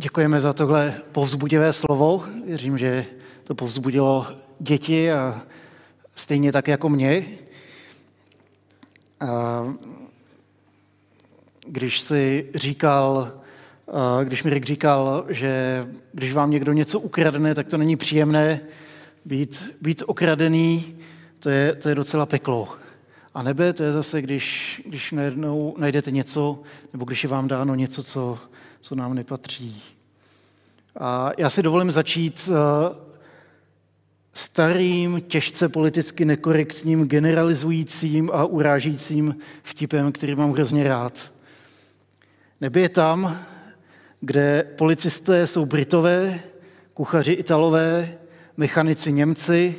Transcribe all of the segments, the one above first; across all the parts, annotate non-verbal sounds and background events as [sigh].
Děkujeme za tohle povzbudivé slovo. Věřím, že to povzbudilo děti a stejně tak jako mě. A když si říkal, když mi říkal, že když vám někdo něco ukradne, tak to není příjemné. Být, být okradený, to je, to je docela peklo. A nebe, to je zase, když, když najednou najdete něco, nebo když je vám dáno něco, co, co nám nepatří. A já si dovolím začít eh, starým, těžce politicky nekorektním, generalizujícím a urážícím vtipem, který mám hrozně rád. Neby je tam, kde policisté jsou Britové, kuchaři Italové, mechanici Němci,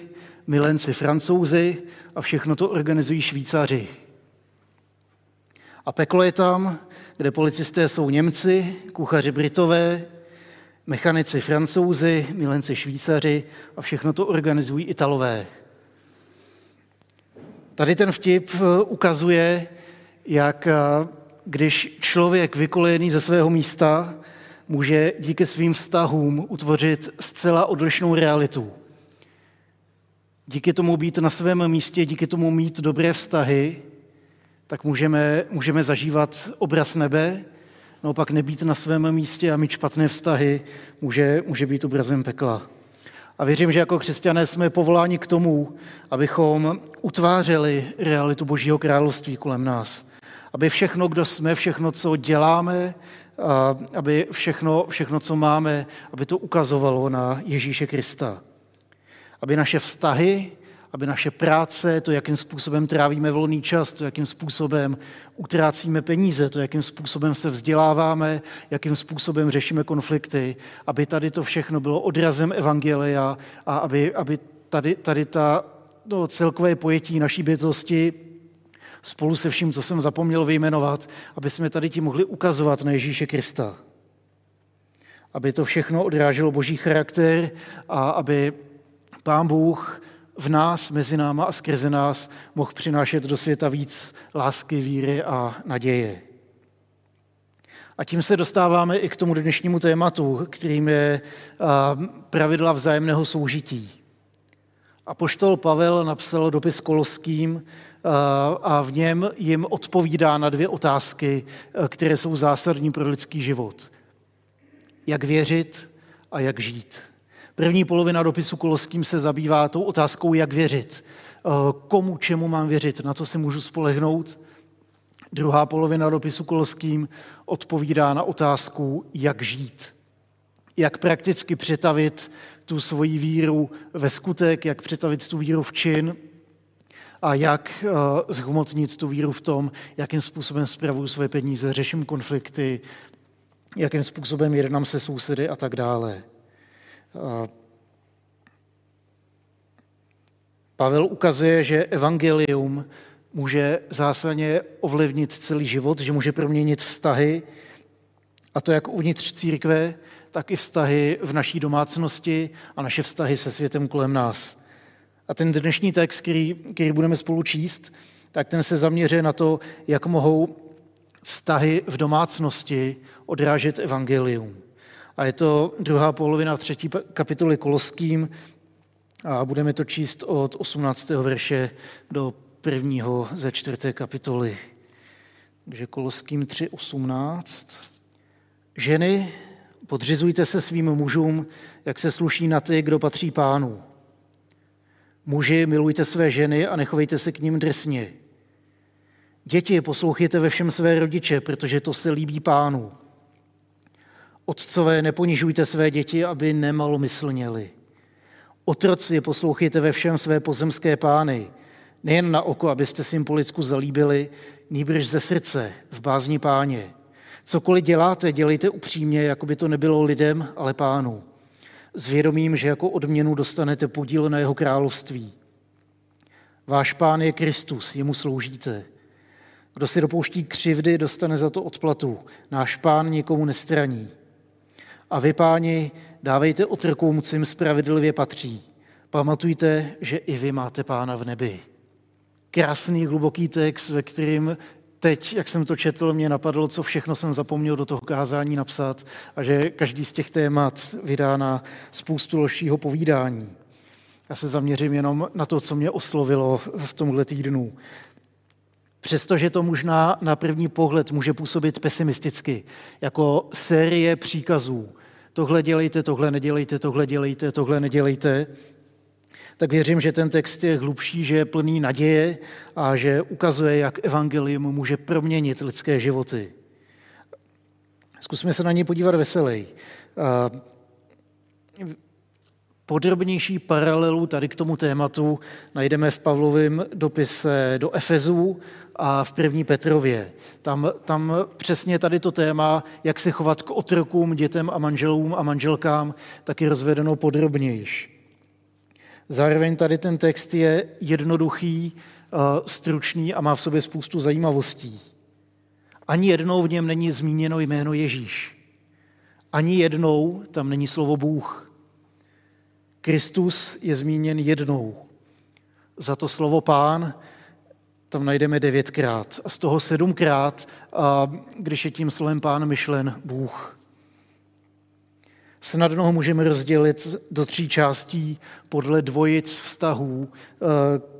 milenci Francouzi a všechno to organizují Švýcaři. A peklo je tam, kde policisté jsou Němci, kuchaři Britové, mechanici Francouzi, milenci Švýcaři a všechno to organizují Italové. Tady ten vtip eh, ukazuje, jak eh, když člověk vykolejený ze svého místa může díky svým vztahům utvořit zcela odlišnou realitu. Díky tomu být na svém místě, díky tomu mít dobré vztahy, tak můžeme, můžeme zažívat obraz nebe, naopak nebýt na svém místě a mít špatné vztahy může, může být obrazem pekla. A věřím, že jako křesťané jsme povoláni k tomu, abychom utvářeli realitu Božího království kolem nás. Aby všechno, kdo jsme, všechno, co děláme, aby všechno, všechno, co máme, aby to ukazovalo na Ježíše Krista. Aby naše vztahy, aby naše práce, to, jakým způsobem trávíme volný čas, to, jakým způsobem utrácíme peníze, to, jakým způsobem se vzděláváme, jakým způsobem řešíme konflikty, aby tady to všechno bylo odrazem Evangelia a aby, aby tady, tady ta to celkové pojetí naší bytosti spolu se vším, co jsem zapomněl vyjmenovat, aby jsme tady ti mohli ukazovat na Ježíše Krista. Aby to všechno odráželo boží charakter a aby pán Bůh v nás, mezi náma a skrze nás mohl přinášet do světa víc lásky, víry a naděje. A tím se dostáváme i k tomu dnešnímu tématu, kterým je pravidla vzájemného soužití. A poštol Pavel napsal dopis Koloským a v něm jim odpovídá na dvě otázky, které jsou zásadní pro lidský život. Jak věřit a jak žít. První polovina dopisu Koloským se zabývá tou otázkou, jak věřit. Eh, komu, čemu mám věřit, na co se můžu spolehnout. Druhá polovina dopisu Koloským odpovídá na otázku, jak žít. Jak prakticky přetavit tu svoji víru ve skutek, jak přetavit tu víru v čin a jak eh, zhmotnit tu víru v tom, jakým způsobem spravuju své peníze, řeším konflikty, jakým způsobem jednám se sousedy a tak dále. Pavel ukazuje, že evangelium může zásadně ovlivnit celý život, že může proměnit vztahy, a to jak uvnitř církve, tak i vztahy v naší domácnosti a naše vztahy se světem kolem nás. A ten dnešní text, který, který budeme spolu číst, tak ten se zaměřuje na to, jak mohou vztahy v domácnosti odrážet evangelium. A je to druhá polovina třetí kapitoly Koloským a budeme to číst od 18. verše do prvního ze čtvrté kapitoly. Takže Koloským 3.18. Ženy, podřizujte se svým mužům, jak se sluší na ty, kdo patří pánu. Muži, milujte své ženy a nechovejte se k ním drsně. Děti, poslouchejte ve všem své rodiče, protože to se líbí pánu. Otcové, neponižujte své děti, aby nemalomyslněli. Otroci, poslouchejte ve všem své pozemské pány, nejen na oko, abyste si jim po lidsku zalíbili, nýbrž ze srdce, v bázni páně. Cokoliv děláte, dělejte upřímně, jako by to nebylo lidem, ale pánu. S vědomím, že jako odměnu dostanete podíl na jeho království. Váš pán je Kristus, jemu sloužíte. Kdo si dopouští křivdy, dostane za to odplatu. Náš pán nikomu nestraní. A vy, páni, dávejte otrkům, co jim spravedlivě patří. Pamatujte, že i vy máte pána v nebi. Krásný, hluboký text, ve kterým teď, jak jsem to četl, mě napadlo, co všechno jsem zapomněl do toho kázání napsat a že každý z těch témat vydá na spoustu dalšího povídání. Já se zaměřím jenom na to, co mě oslovilo v tomhle týdnu. Přestože to možná na první pohled může působit pesimisticky, jako série příkazů. Tohle dělejte, tohle nedělejte, tohle dělejte, tohle nedělejte. Tak věřím, že ten text je hlubší, že je plný naděje a že ukazuje, jak evangelium může proměnit lidské životy. Zkusme se na ně podívat veselej podrobnější paralelu tady k tomu tématu najdeme v Pavlovém dopise do Efezů a v první Petrově. Tam, tam přesně tady to téma, jak se chovat k otrokům, dětem a manželům a manželkám, taky rozvedeno podrobnějiš. Zároveň tady ten text je jednoduchý, eh, stručný a má v sobě spoustu zajímavostí. Ani jednou v něm není zmíněno jméno Ježíš. Ani jednou tam není slovo Bůh. Kristus je zmíněn jednou. Za to slovo pán tam najdeme devětkrát a z toho sedmkrát, když je tím slovem pán myšlen Bůh. Snadno ho můžeme rozdělit do tří částí podle dvojic vztahů,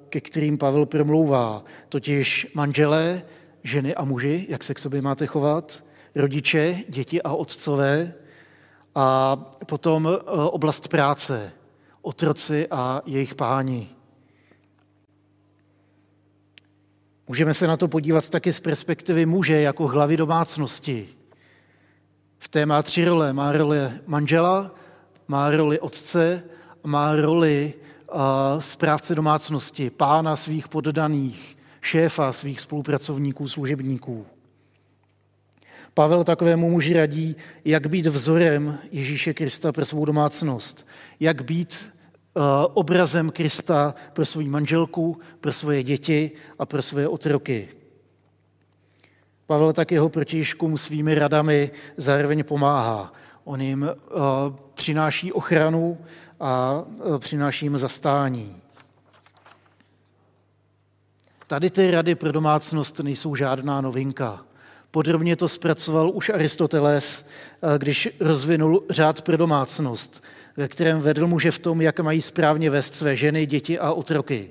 ke kterým Pavel promlouvá, totiž manželé, ženy a muži, jak se k sobě máte chovat, rodiče, děti a otcové, a potom oblast práce, otroci a jejich páni. Můžeme se na to podívat taky z perspektivy muže jako hlavy domácnosti. V té má tři role. Má roli manžela, má roli otce má roli správce domácnosti, pána svých poddaných, šéfa svých spolupracovníků, služebníků. Pavel takovému muži radí, jak být vzorem Ježíše Krista pro svou domácnost, jak být eh, obrazem Krista pro svou manželku, pro svoje děti a pro svoje otroky. Pavel tak jeho protižkům svými radami zároveň pomáhá. On jim eh, přináší ochranu a eh, přináší jim zastání. Tady ty rady pro domácnost nejsou žádná novinka. Podrobně to zpracoval už Aristoteles, eh, když rozvinul řád pro domácnost, ve kterém vedl muže v tom, jak mají správně vést své ženy, děti a otroky.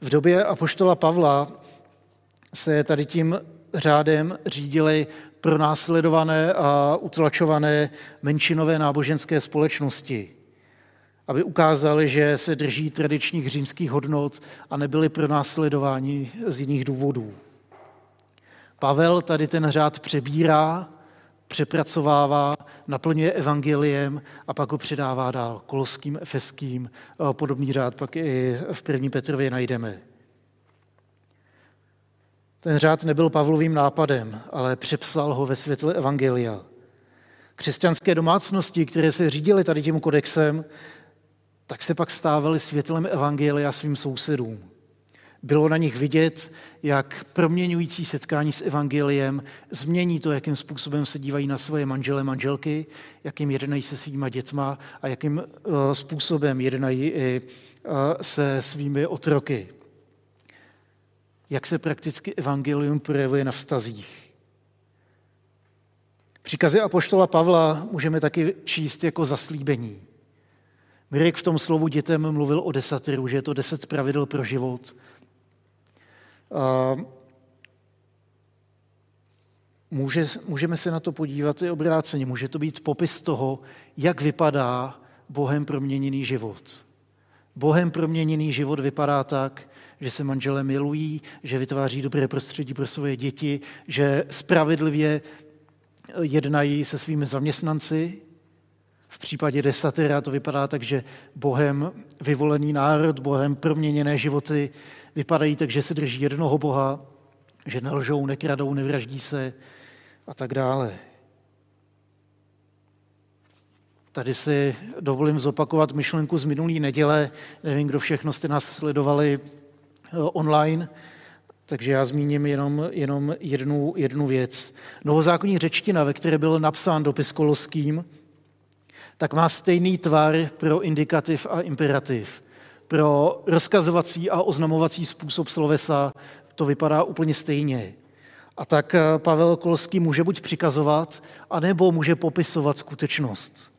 V době apoštola Pavla se tady tím řádem řídily pronásledované a utlačované menšinové náboženské společnosti, aby ukázali, že se drží tradičních římských hodnot a nebyli pronásledováni z jiných důvodů. Pavel tady ten řád přebírá, přepracovává, naplňuje evangeliem a pak ho předává dál koloským, efeským. Podobný řád pak i v první Petrově najdeme. Ten řád nebyl Pavlovým nápadem, ale přepsal ho ve světle evangelia. Křesťanské domácnosti, které se řídily tady tím kodexem, tak se pak stávaly světlem evangelia svým sousedům. Bylo na nich vidět, jak proměňující setkání s evangeliem změní to, jakým způsobem se dívají na svoje manžele, manželky, jakým jednají se svýma dětma a jakým eh, způsobem jednají i eh, se svými otroky. Jak se prakticky evangelium projevuje na vztazích. Příkazy apoštola Pavla můžeme taky číst jako zaslíbení. Mirek v tom slovu dětem mluvil o desateru, že je to deset pravidel pro život – Může, můžeme se na to podívat i obráceně. Může to být popis toho, jak vypadá Bohem proměněný život. Bohem proměněný život vypadá tak, že se manželé milují, že vytváří dobré prostředí pro svoje děti, že spravedlivě jednají se svými zaměstnanci. V případě desatera to vypadá tak, že Bohem vyvolený národ, Bohem proměněné životy vypadají tak, že se drží jednoho Boha, že nelžou, nekradou, nevraždí se a tak dále. Tady si dovolím zopakovat myšlenku z minulý neděle. Nevím, kdo všechno jste nás sledovali eh, online, takže já zmíním jenom, jenom jednu, jednu věc. Novozákonní řečtina, ve které byl napsán dopis koloským, tak má stejný tvar pro indikativ a imperativ pro rozkazovací a oznamovací způsob slovesa to vypadá úplně stejně. A tak Pavel Kolský může buď přikazovat, anebo může popisovat skutečnost.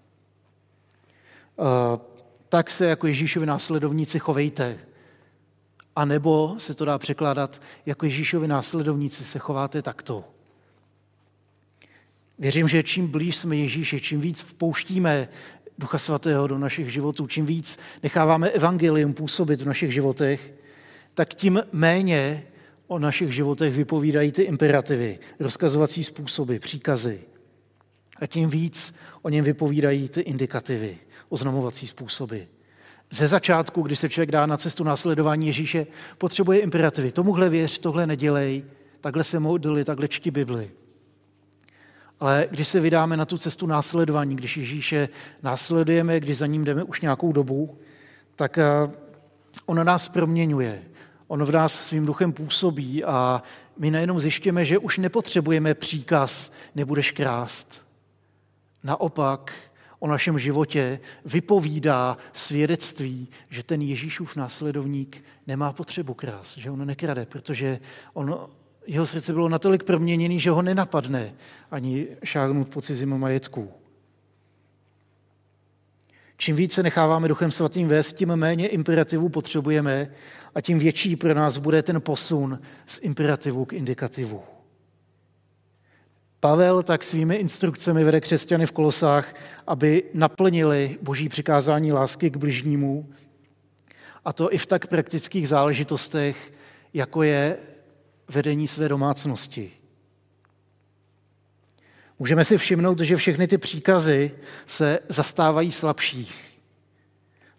Tak se jako Ježíšovi následovníci chovejte. A nebo se to dá překládat, jako Ježíšovi následovníci se chováte takto. Věřím, že čím blíž jsme Ježíši, čím víc vpouštíme Ducha Svatého do našich životů, čím víc necháváme evangelium působit v našich životech, tak tím méně o našich životech vypovídají ty imperativy, rozkazovací způsoby, příkazy. A tím víc o něm vypovídají ty indikativy, oznamovací způsoby. Ze začátku, když se člověk dá na cestu následování Ježíše, potřebuje imperativy. Tomuhle věř, tohle nedělej, takhle se modli, takhle čti Bibli. Ale když se vydáme na tu cestu následování, když Ježíše následujeme, když za ním jdeme už nějakou dobu, tak eh, on nás proměňuje. On v nás svým duchem působí a my najednou zjišťujeme, že už nepotřebujeme příkaz, nebudeš krást. Naopak, o našem životě vypovídá svědectví, že ten Ježíšův následovník nemá potřebu krás, že on nekrade, protože on, jeho srdce bylo natolik proměněný, že ho nenapadne ani šáhnout po cizím majetku. Čím více necháváme Duchem Svatým vést, tím méně imperativů potřebujeme a tím větší pro nás bude ten posun z imperativu k indikativu. Pavel tak svými instrukcemi vede křesťany v Kolosách, aby naplnili boží přikázání lásky k bližnímu, a to i v tak praktických záležitostech, jako je vedení své domácnosti. Můžeme si všimnout, že všechny ty příkazy se zastávají slabších.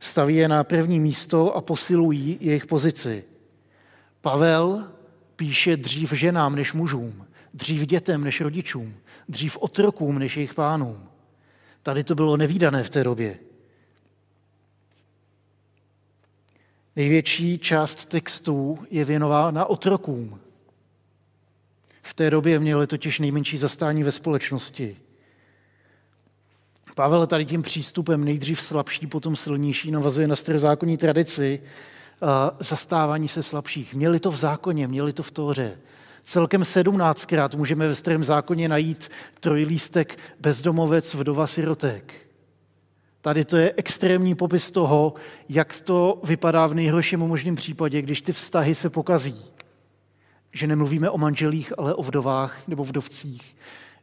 Staví je na první místo a posilují jejich pozici. Pavel píše dřív ženám než mužům, dřív dětem než rodičům, dřív otrokům než jejich pánům. Tady to bylo nevýdané v té době. Největší část textů je věnována otrokům. V té době měli totiž nejmenší zastání ve společnosti. Pavel tady tím přístupem nejdřív slabší, potom silnější navazuje na starozákonní tradici zastávání se slabších. Měli to v zákoně, měli to v Tóře. Celkem sedmnáctkrát můžeme ve starém zákoně najít trojlístek bezdomovec, vdova, sirotek. Tady to je extrémní popis toho, jak to vypadá v nejhorším možném případě, když ty vztahy se pokazí. Že nemluvíme o manželích, ale o vdovách nebo vdovcích.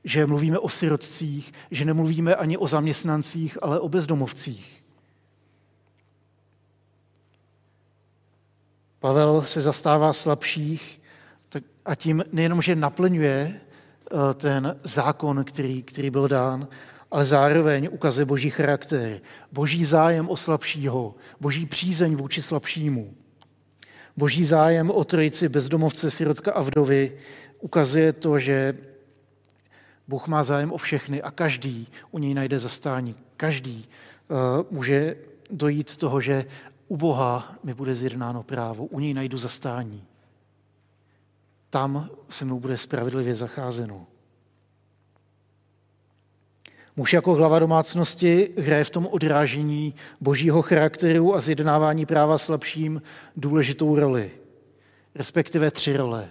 Že mluvíme o sirotcích, že nemluvíme ani o zaměstnancích, ale o bezdomovcích. Pavel se zastává slabších, a tím nejenom, že naplňuje eh, ten zákon, který, který byl dán, ale zároveň ukazuje boží charakter, boží zájem o slabšího, boží přízeň vůči slabšímu. Boží zájem o trojici bezdomovce, sirotka a vdovy ukazuje to, že Bůh má zájem o všechny a každý u něj najde zastání. Každý uh, může dojít toho, že u Boha mi bude zjednáno právo, u něj najdu zastání tam se mnou bude spravedlivě zacházeno. Muž jako hlava domácnosti hraje v tom odrážení božího charakteru a zjednávání práva slabším důležitou roli, respektive tři role.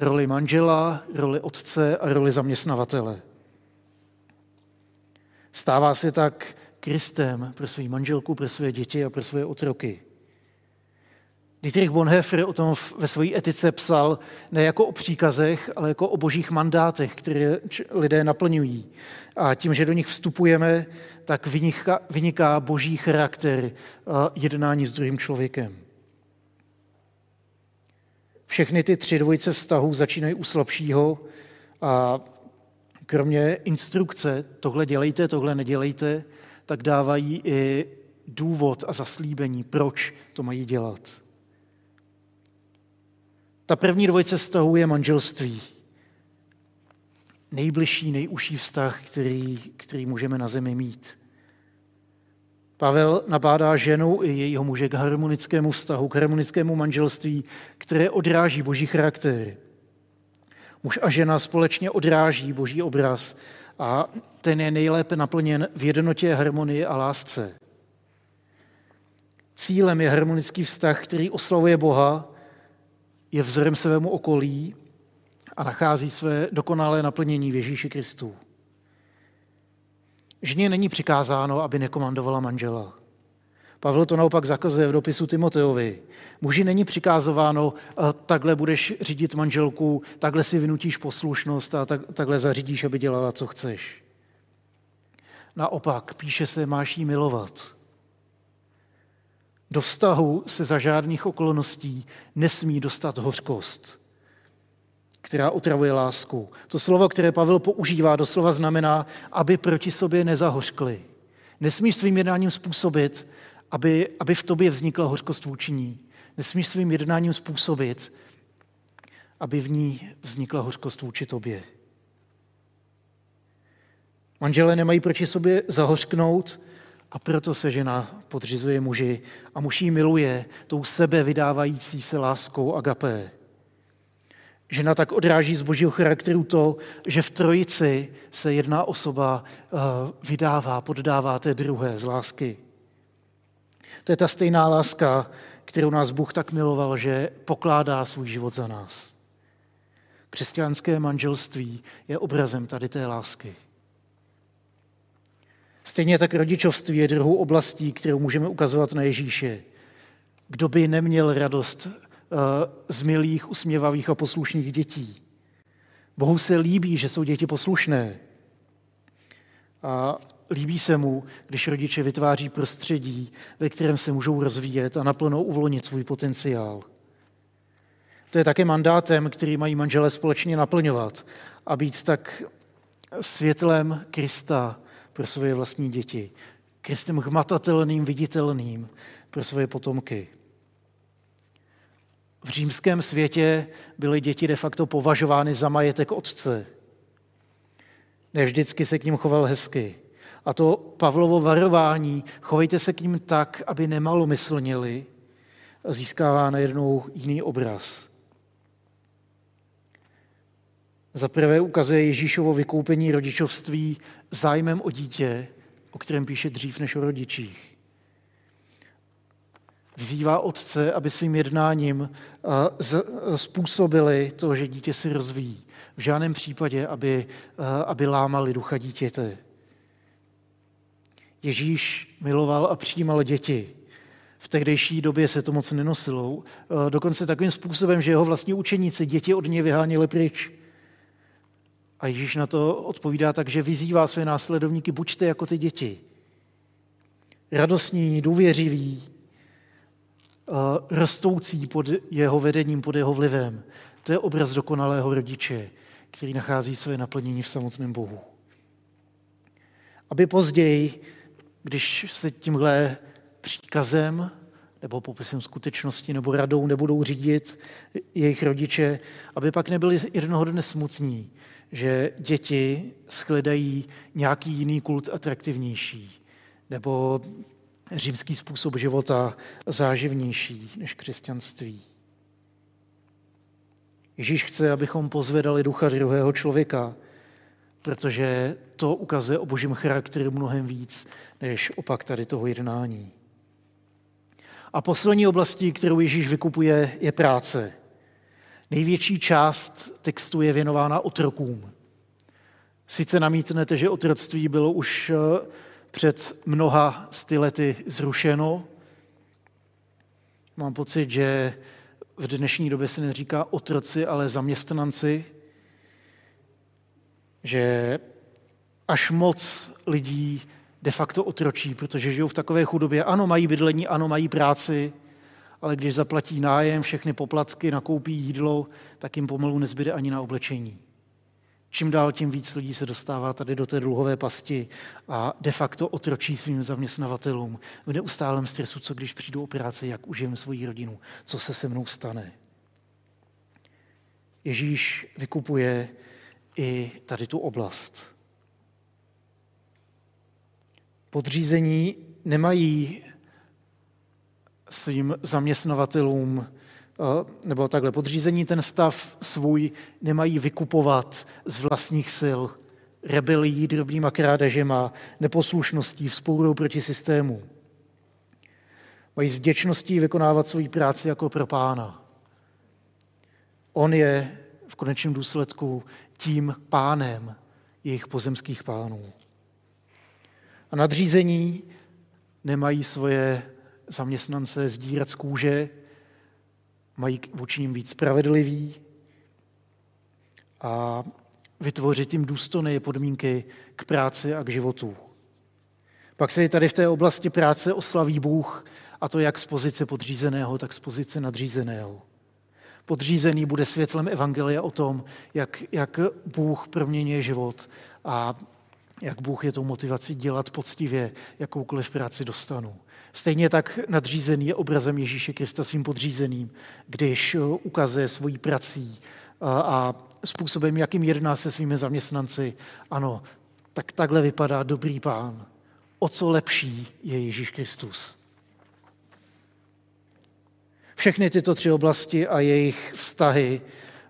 Roli manžela, roli otce a roli zaměstnavatele. Stává se tak Kristem pro svou manželku, pro své děti a pro své otroky. Dietrich Bonhoeffer o tom ve své etice psal ne jako o příkazech, ale jako o božích mandátech, které lidé naplňují. A tím, že do nich vstupujeme, tak vyniká, boží charakter jednání s druhým člověkem. Všechny ty tři dvojice vztahů začínají u slabšího a kromě instrukce tohle dělejte, tohle nedělejte, tak dávají i důvod a zaslíbení, proč to mají dělat. Ta první dvojice vztahů je manželství. Nejbližší, nejužší vztah, který, který můžeme na zemi mít. Pavel nabádá ženu i jejího muže k harmonickému vztahu, k harmonickému manželství, které odráží boží charakter. Muž a žena společně odráží boží obraz a ten je nejlépe naplněn v jednotě, harmonii a lásce. Cílem je harmonický vztah, který oslavuje Boha je vzorem svému okolí a nachází své dokonalé naplnění v Ježíši Kristu. Ženě není přikázáno, aby nekomandovala manžela. Pavel to naopak zakazuje v dopisu Timoteovi. Muži není přikázováno, takhle budeš řídit manželku, takhle si vynutíš poslušnost a tak, takhle zařídíš, aby dělala, co chceš. Naopak, píše se, máš jí milovat. Do vztahu se za žádných okolností nesmí dostat hořkost, která otravuje lásku. To slovo, které Pavel používá, doslova znamená, aby proti sobě nezahořkli. Nesmíš svým jednáním způsobit, aby, aby v tobě vznikla hořkost vůči ní. Nesmíš svým jednáním způsobit, aby v ní vznikla hořkost vůči tobě. Manželé nemají proti sobě zahořknout a proto se žena podřizuje muži a muž ji miluje tou sebe vydávající se láskou agapé. Žena tak odráží z božího charakteru to, že v trojici se jedna osoba eh, vydává, poddává té druhé z lásky. To je ta stejná láska, kterou nás Bůh tak miloval, že pokládá svůj život za nás. Křesťanské manželství je obrazem tady té lásky. Stejně tak rodičovství je druhou oblastí, kterou můžeme ukazovat na Ježíše. Kdo by neměl radost z milých, usměvavých a poslušných dětí? Bohu se líbí, že jsou děti poslušné. A líbí se mu, když rodiče vytváří prostředí, ve kterém se můžou rozvíjet a naplno uvolnit svůj potenciál. To je také mandátem, který mají manželé společně naplňovat a být tak světlem Krista pro svoje vlastní děti. Kristem hmatatelným, viditelným pro svoje potomky. V římském světě byly děti de facto považovány za majetek otce. Ne vždycky se k ním choval hezky. A to Pavlovo varování, chovejte se k ním tak, aby nemalomyslněli, získává najednou jiný obraz. Za prvé ukazuje Ježíšovo vykoupení rodičovství zájmem o dítě, o kterém píše dřív než o rodičích. Vyzývá otce, aby svým jednáním způsobili to, že dítě si rozvíjí. V žádném případě, aby, aby lámali ducha dítěte. Ježíš miloval a přijímal děti. V tehdejší době se to moc nenosilo. Dokonce takovým způsobem, že jeho vlastní učeníci děti od něj vyháněli pryč. A Ježíš na to odpovídá tak, že vyzývá své následovníky, buďte jako ty děti. Radostní, důvěřiví, rostoucí pod jeho vedením, pod jeho vlivem. To je obraz dokonalého rodiče, který nachází své naplnění v samotném Bohu. Aby později, když se tímhle příkazem nebo popisem skutečnosti nebo radou nebudou řídit jejich rodiče, aby pak nebyli jednoho dne smutní, že děti shledají nějaký jiný kult atraktivnější nebo římský způsob života záživnější než křesťanství. Ježíš chce, abychom pozvedali ducha druhého člověka, protože to ukazuje o božím charakteru mnohem víc, než opak tady toho jednání. A poslední oblastí, kterou Ježíš vykupuje, je práce. Největší část textu je věnována otrokům. Sice namítnete, že otroctví bylo už eh, před mnoha stylety zrušeno. Mám pocit, že v dnešní době se neříká otroci, ale zaměstnanci, že až moc lidí de facto otročí, protože žijou v takové chudobě. Ano, mají bydlení, ano, mají práci, ale když zaplatí nájem, všechny poplatky, nakoupí jídlo, tak jim pomalu nezbyde ani na oblečení. Čím dál tím víc lidí se dostává tady do té dluhové pasti a de facto otročí svým zaměstnavatelům v neustálém stresu, co když přijdu o práci, jak užijem svoji rodinu, co se se mnou stane. Ježíš vykupuje i tady tu oblast. Podřízení nemají svým zaměstnavatelům nebo takhle, podřízení ten stav svůj nemají vykupovat z vlastních sil, rebelí, drobnýma krádežema, neposlušností, vzpourou proti systému. Mají s vděčností vykonávat svoji práci jako pro pána. On je v konečném důsledku tím pánem jejich pozemských pánů. A nadřízení nemají svoje zaměstnance sdírat z kůže, mají vůči ním být spravedliví a vytvořit jim důstojné podmínky k práci a k životu. Pak se tady v té oblasti práce oslaví Bůh, a to jak z pozice podřízeného, tak z pozice nadřízeného. Podřízený bude světlem Evangelia o tom, jak, jak Bůh proměňuje život a jak Bůh je tou motivací dělat poctivě jakoukoliv práci dostanu. Stejně tak nadřízený je obrazem Ježíše Krista svým podřízeným, když ukazuje svojí prací a způsobem, jakým jedná se svými zaměstnanci. Ano, tak takhle vypadá dobrý pán. O co lepší je Ježíš Kristus. Všechny tyto tři oblasti a jejich vztahy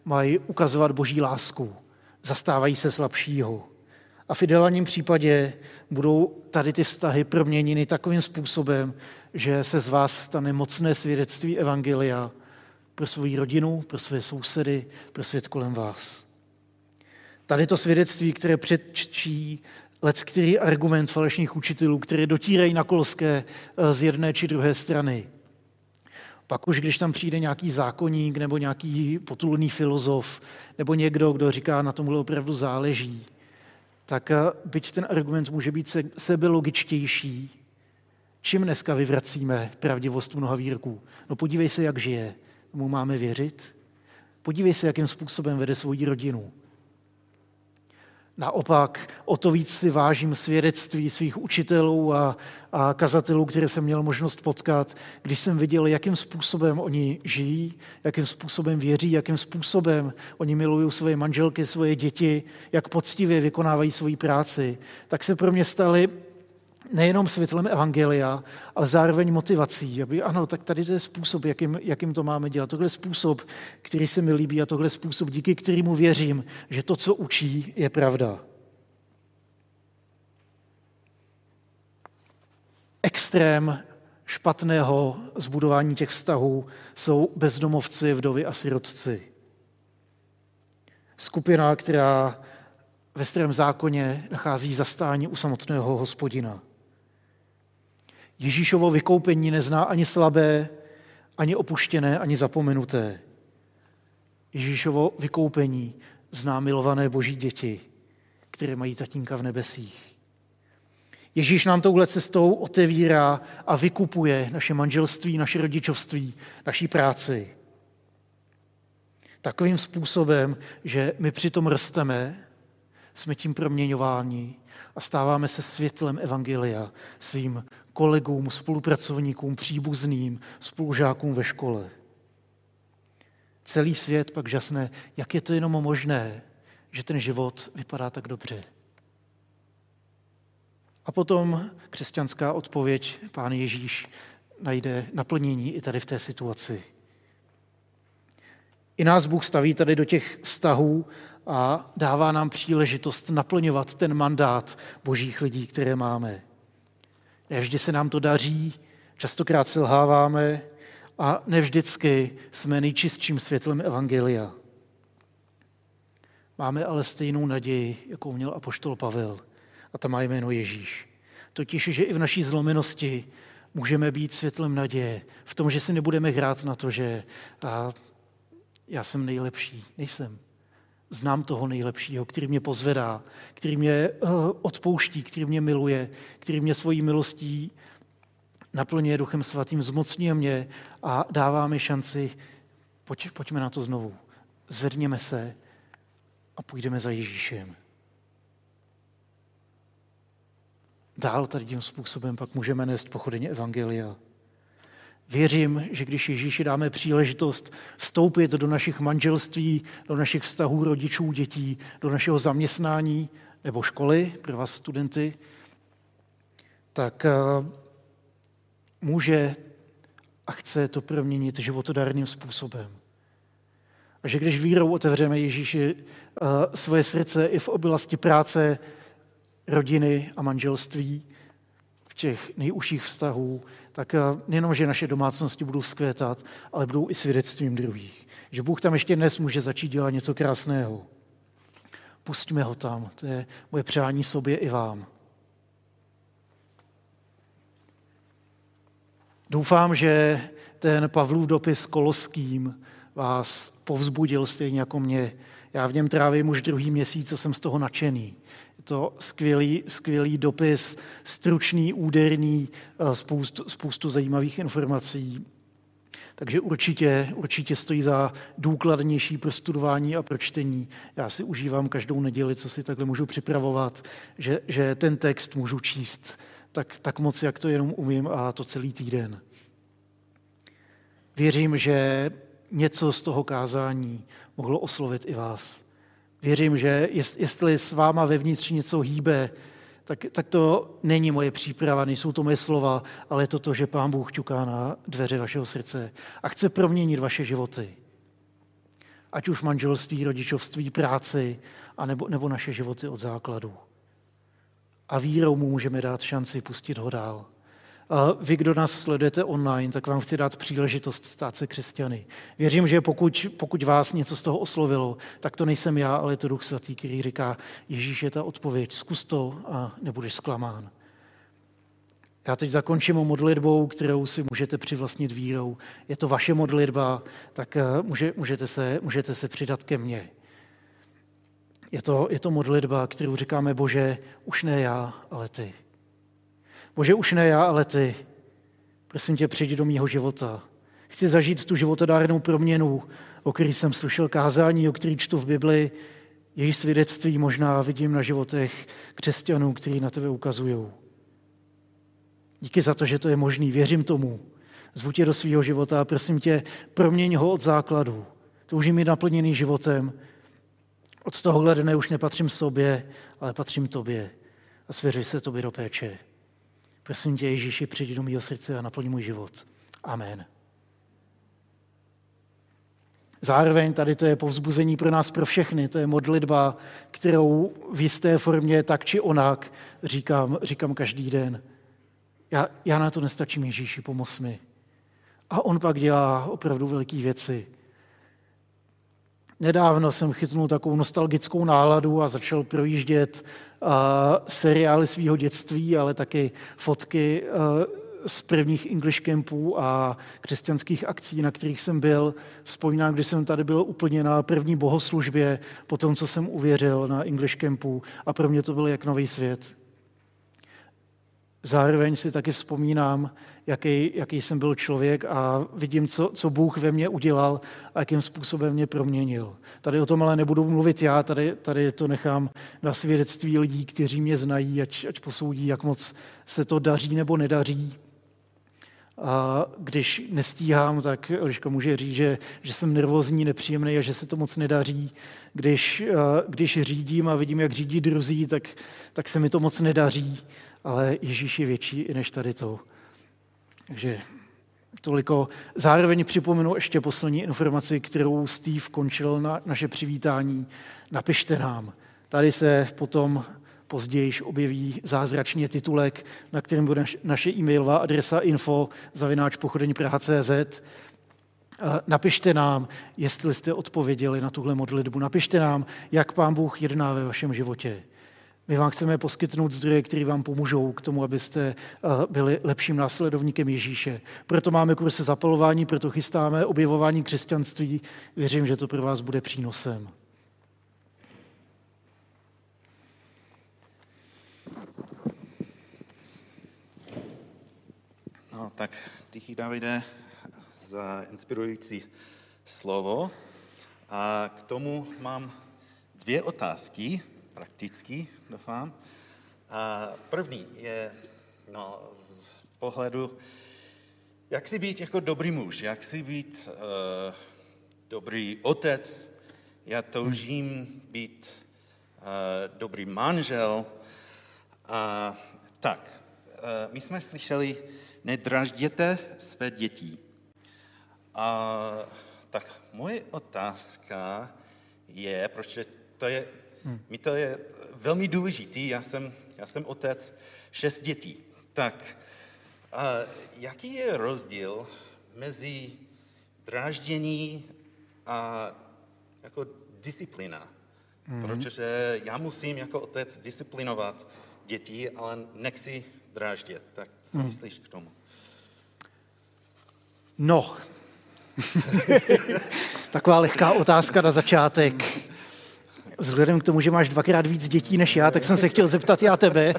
mají ukazovat boží lásku. Zastávají se slabšího. A v ideálním případě budou tady ty vztahy proměněny takovým způsobem, že se z vás stane mocné svědectví Evangelia pro svou rodinu, pro své sousedy, pro svět kolem vás. Tady to svědectví, které předčí let který argument falešných učitelů, které dotírají na kolské eh, z jedné či druhé strany. Pak už, když tam přijde nějaký zákonník nebo nějaký potulný filozof nebo někdo, kdo říká, na tomhle opravdu záleží, tak eh, byť ten argument může být sebelogičtější, čím dneska vyvracíme pravdivost mnoha výroků? No podívej se, jak žije. Mu máme věřit? Podívej se, jakým způsobem vede svoji rodinu. Naopak, o to víc si vážím svědectví svých učitelů a, a kazatelů, které jsem měl možnost potkat, když jsem viděl, jakým způsobem oni žijí, jakým způsobem věří, jakým způsobem oni milují svoje manželky, svoje děti, jak poctivě vykonávají svoji práci, tak se pro mě stali nejenom světlem Evangelia, ale zároveň motivací, aby ano, tak tady to je způsob, jakým, jakým to máme dělat. Tohle je způsob, který se mi líbí a tohle je způsob, díky kterému věřím, že to, co učí, je pravda. Extrém špatného zbudování těch vztahů jsou bezdomovci, vdovy a sirotci. Skupina, která ve starém zákoně nachází zastání u samotného hospodina. Ježíšovo vykoupení nezná ani slabé, ani opuštěné, ani zapomenuté. Ježíšovo vykoupení zná milované boží děti, které mají tatínka v nebesích. Ježíš nám touhle cestou otevírá a vykupuje naše manželství, naše rodičovství, naší práci. Takovým způsobem, že my přitom rosteme, jsme tím proměňováni a stáváme se světlem Evangelia svým kolegům, spolupracovníkům, příbuzným, spolužákům ve škole. Celý svět pak žasne, jak je to jenom možné, že ten život vypadá tak dobře. A potom křesťanská odpověď, pán Ježíš, najde naplnění i tady v té situaci. I nás Bůh staví tady do těch vztahů a dává nám příležitost naplňovat ten mandát božích lidí, které máme. Nevždy se nám to daří, častokrát selháváme a nevždycky jsme nejčistším světlem Evangelia. Máme ale stejnou naději, jakou měl apoštol Pavel, a ta má jméno Ježíš. Totiž, že i v naší zlomenosti můžeme být světlem naděje, v tom, že si nebudeme hrát na to, že a, já jsem nejlepší. Nejsem. Znám toho nejlepšího, který mě pozvedá, který mě eh, odpouští, který mě miluje, který mě svojí milostí naplňuje Duchem Svatým, zmocňuje mě a dává mi šanci, pojď, pojďme na to znovu. Zvedněme se a půjdeme za Ježíšem. Dál tady tím způsobem pak můžeme nést pochodeně Evangelia. Věřím, že když Ježíši dáme příležitost vstoupit do našich manželství, do našich vztahů rodičů, dětí, do našeho zaměstnání nebo školy pro vás studenty, tak eh, může a chce to proměnit životodárným způsobem. A že když vírou otevřeme Ježíši eh, svoje srdce i v oblasti práce, rodiny a manželství, těch nejužších vztahů, tak nejenom, že naše domácnosti budou vzkvétat, ale budou i svědectvím druhých. Že Bůh tam ještě dnes může začít dělat něco krásného. Pustíme ho tam. To je moje přání sobě i vám. Doufám, že ten Pavlův dopis Koloským vás povzbudil stejně jako mě. Já v něm trávím už druhý měsíc a jsem z toho nadšený. To skvělý, skvělý dopis, stručný, úderný, eh, spoustu, spoustu zajímavých informací. Takže určitě, určitě stojí za důkladnější prostudování a pročtení. Já si užívám každou neděli, co si takhle můžu připravovat, že, že ten text můžu číst tak, tak moc, jak to jenom umím a to celý týden. Věřím, že něco z toho kázání mohlo oslovit i vás. Věřím, že jestli s váma vevnitř něco hýbe, tak, tak to není moje příprava, nejsou to moje slova, ale je to to, že Pán Bůh ťuká na dveře vašeho srdce a chce proměnit vaše životy. Ať už manželství, rodičovství, práci, a nebo, nebo naše životy od základu. A vírou mu můžeme dát šanci pustit ho dál. Vy, kdo nás sledujete online, tak vám chci dát příležitost stát se křesťany. Věřím, že pokud, pokud vás něco z toho oslovilo, tak to nejsem já, ale je to Duch Svatý, který říká, Ježíš je ta odpověď, zkus to a nebudeš zklamán. Já teď zakončím modlitbou, kterou si můžete přivlastnit vírou. Je to vaše modlitba, tak eh, může, můžete, se, můžete se přidat ke mně. Je to, je to modlitba, kterou říkáme, Bože, už ne já, ale ty. Bože, už ne já, ale ty. Prosím tě, přijdi do mýho života. Chci zažít tu životodárnou proměnu, o který jsem slyšel kázání, o který čtu v Bibli. Její svědectví možná vidím na životech křesťanů, kteří na tebe ukazují. Díky za to, že to je možný. Věřím tomu. Zvu tě do svého života a prosím tě, proměň ho od základu. Toužím mít naplněný životem. Od tohohle dne už nepatřím sobě, ale patřím tobě. A svěřuji se tobě do péče. Prosím tě, Ježíši, přijdi do mého srdce a naplň můj život. Amen. Zároveň tady to je povzbuzení pro nás, pro všechny. To je modlitba, kterou v jisté formě tak či onak říkám, říkám každý den. Já, já na to nestačím, Ježíši, pomoz mi. A on pak dělá opravdu veliké věci. Nedávno jsem chytnul takovou nostalgickou náladu a začal projíždět uh, seriály svého dětství, ale taky fotky uh, z prvních English campů a křesťanských akcí, na kterých jsem byl. Vzpomínám, když jsem tady byl úplně na první bohoslužbě, po tom, co jsem uvěřil na English campu a pro mě to byl jak nový svět. Zároveň si taky vzpomínám, jaký, jaký jsem byl člověk a vidím, co, co Bůh ve mně udělal a jakým způsobem mě proměnil. Tady o tom ale nebudu mluvit já, tady, tady to nechám na svědectví lidí, kteří mě znají, ať, ať posoudí, jak moc se to daří nebo nedaří. A když nestíhám, tak Eliška může říct, že, že jsem nervózní, nepříjemný a že se to moc nedaří. Když, když řídím a vidím, jak řídí druzí, tak, tak se mi to moc nedaří, ale Ježíš je větší i než tady to. Takže toliko. Zároveň připomenu ještě poslední informaci, kterou Steve končil na naše přivítání. Napište nám. Tady se potom později objeví zázračně titulek, na kterém bude naše e-mailová adresa info zavináč Praha.cz. Napište nám, jestli jste odpověděli na tuhle modlitbu. Napište nám, jak Pán Bůh jedná ve vašem životě. My vám chceme poskytnout zdroje, které vám pomůžou k tomu, abyste byli lepším následovníkem Ježíše. Proto máme kursy zapalování, proto chystáme objevování křesťanství. Věřím, že to pro vás bude přínosem. No, tak Tichý Davide za inspirující slovo. A k tomu mám dvě otázky, prakticky, doufám. A první je no, z pohledu, jak si být jako dobrý muž, jak si být uh, dobrý otec. Já toužím být uh, dobrý manžel. A tak, uh, my jsme slyšeli, nedražděte své děti. A tak moje otázka je, protože to je, hmm. mi to je velmi důležitý, já jsem, já jsem otec šest dětí, Tak, a jaký je rozdíl mezi dráždění a jako disciplína? Mm-hmm. Protože já musím jako otec disciplinovat děti, ale nechci dráždět. Tak co mm. myslíš k tomu? No, [laughs] taková lehká otázka na začátek. Vzhledem k tomu, že máš dvakrát víc dětí než já, tak jsem se chtěl zeptat já tebe.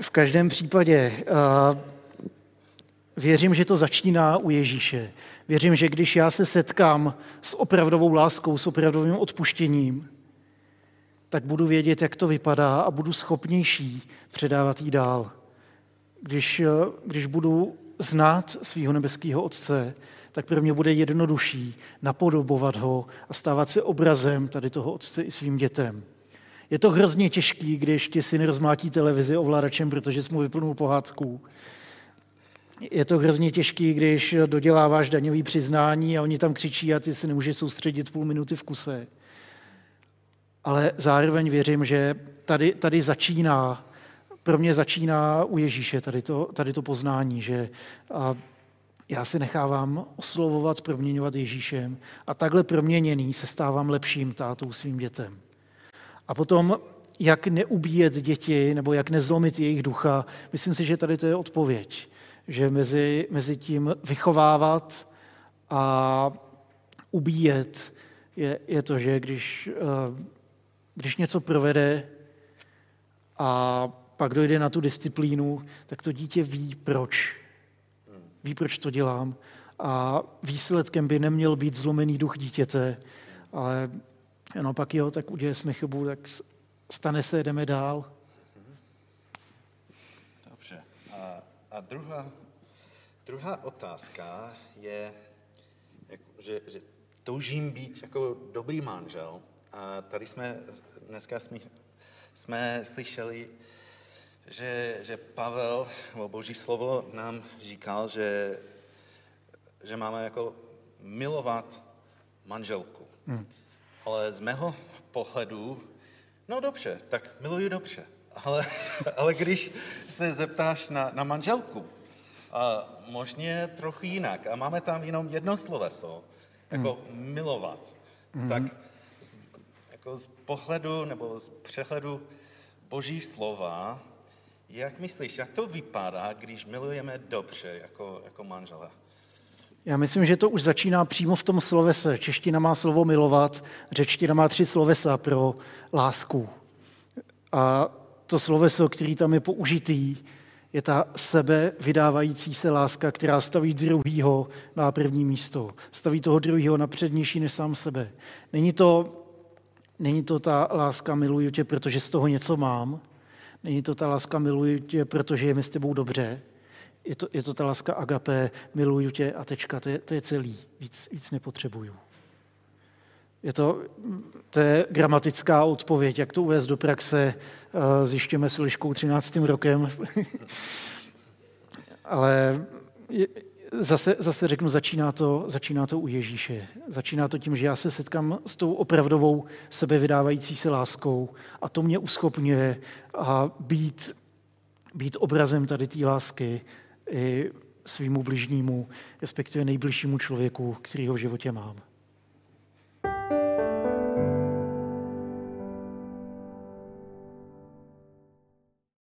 v každém případě uh, věřím, že to začíná u Ježíše. Věřím, že když já se setkám s opravdovou láskou, s opravdovým odpuštěním, tak budu vědět, jak to vypadá a budu schopnější předávat jí dál. Když, když budu znát svého nebeského Otce, tak pro mě bude jednodušší napodobovat ho a stávat se obrazem tady toho Otce i svým dětem. Je to hrozně těžký, když ti syn rozmátí televizi ovladačem, protože jsi mu vyplnul pohádku. Je to hrozně těžký, když doděláváš daňový přiznání a oni tam křičí a ty si nemůžeš soustředit půl minuty v kuse. Ale zároveň věřím, že tady, tady začíná, pro mě začíná u Ježíše tady to, tady to poznání, že a já si nechávám oslovovat, proměňovat Ježíšem a takhle proměněný se stávám lepším tátou svým dětem. A potom, jak neubíjet děti nebo jak nezlomit jejich ducha, myslím si, že tady to je odpověď. Že mezi, mezi tím vychovávat a ubíjet je, je to, že když, eh, když něco provede a pak dojde na tu disciplínu, tak to dítě ví, proč. Ví, proč to dělám. A výsledkem by neměl být zlomený duch dítěte, ale No pak jo, tak udělali jsme chybu, tak stane se, jdeme dál. Dobře. A, a druhá, druhá otázka je, jak, že, že toužím být jako dobrý manžel. A tady jsme dneska jsme, jsme slyšeli, že, že Pavel, nebo Boží slovo nám říkal, že, že máme jako milovat manželku. Hmm. Ale z mého pohledu, no dobře, tak miluji dobře. Ale, [laughs] ale když se zeptáš na, na manželku, a možně trochu jinak, a máme tam jenom jedno sloveso, jako mm. milovat, mm. tak z, jako z pohledu nebo z přehledu Boží slova, jak myslíš, jak to vypadá, když milujeme dobře jako, jako manžela? Já myslím, že to už začíná přímo v tom slovese. Čeština má slovo milovat, řečtina má tři slovesa pro lásku. A to sloveso, který tam je použitý, je ta sebe vydávající se láska, která staví druhýho na první místo. Staví toho druhýho na přednější než sám sebe. Není to, není to ta láska miluju tě, protože z toho něco mám. Není to ta láska miluju tě, protože je mi s tebou dobře je to, je to ta láska agapé, miluju tě a tečka, to je, to je celý, víc, víc nepotřebuju. Je to, to je gramatická odpověď, jak to uvést do praxe, eh, zjišťujeme s Liškou 13. rokem. [laughs] Ale zase, zase řeknu, začíná to, začíná to u Ježíše. Začíná to tím, že já se setkám s tou opravdovou sebevydávající se láskou a to mě uschopňuje a být, být obrazem tady té lásky i svýmu bližnímu, respektive nejbližšímu člověku, který ho v životě mám.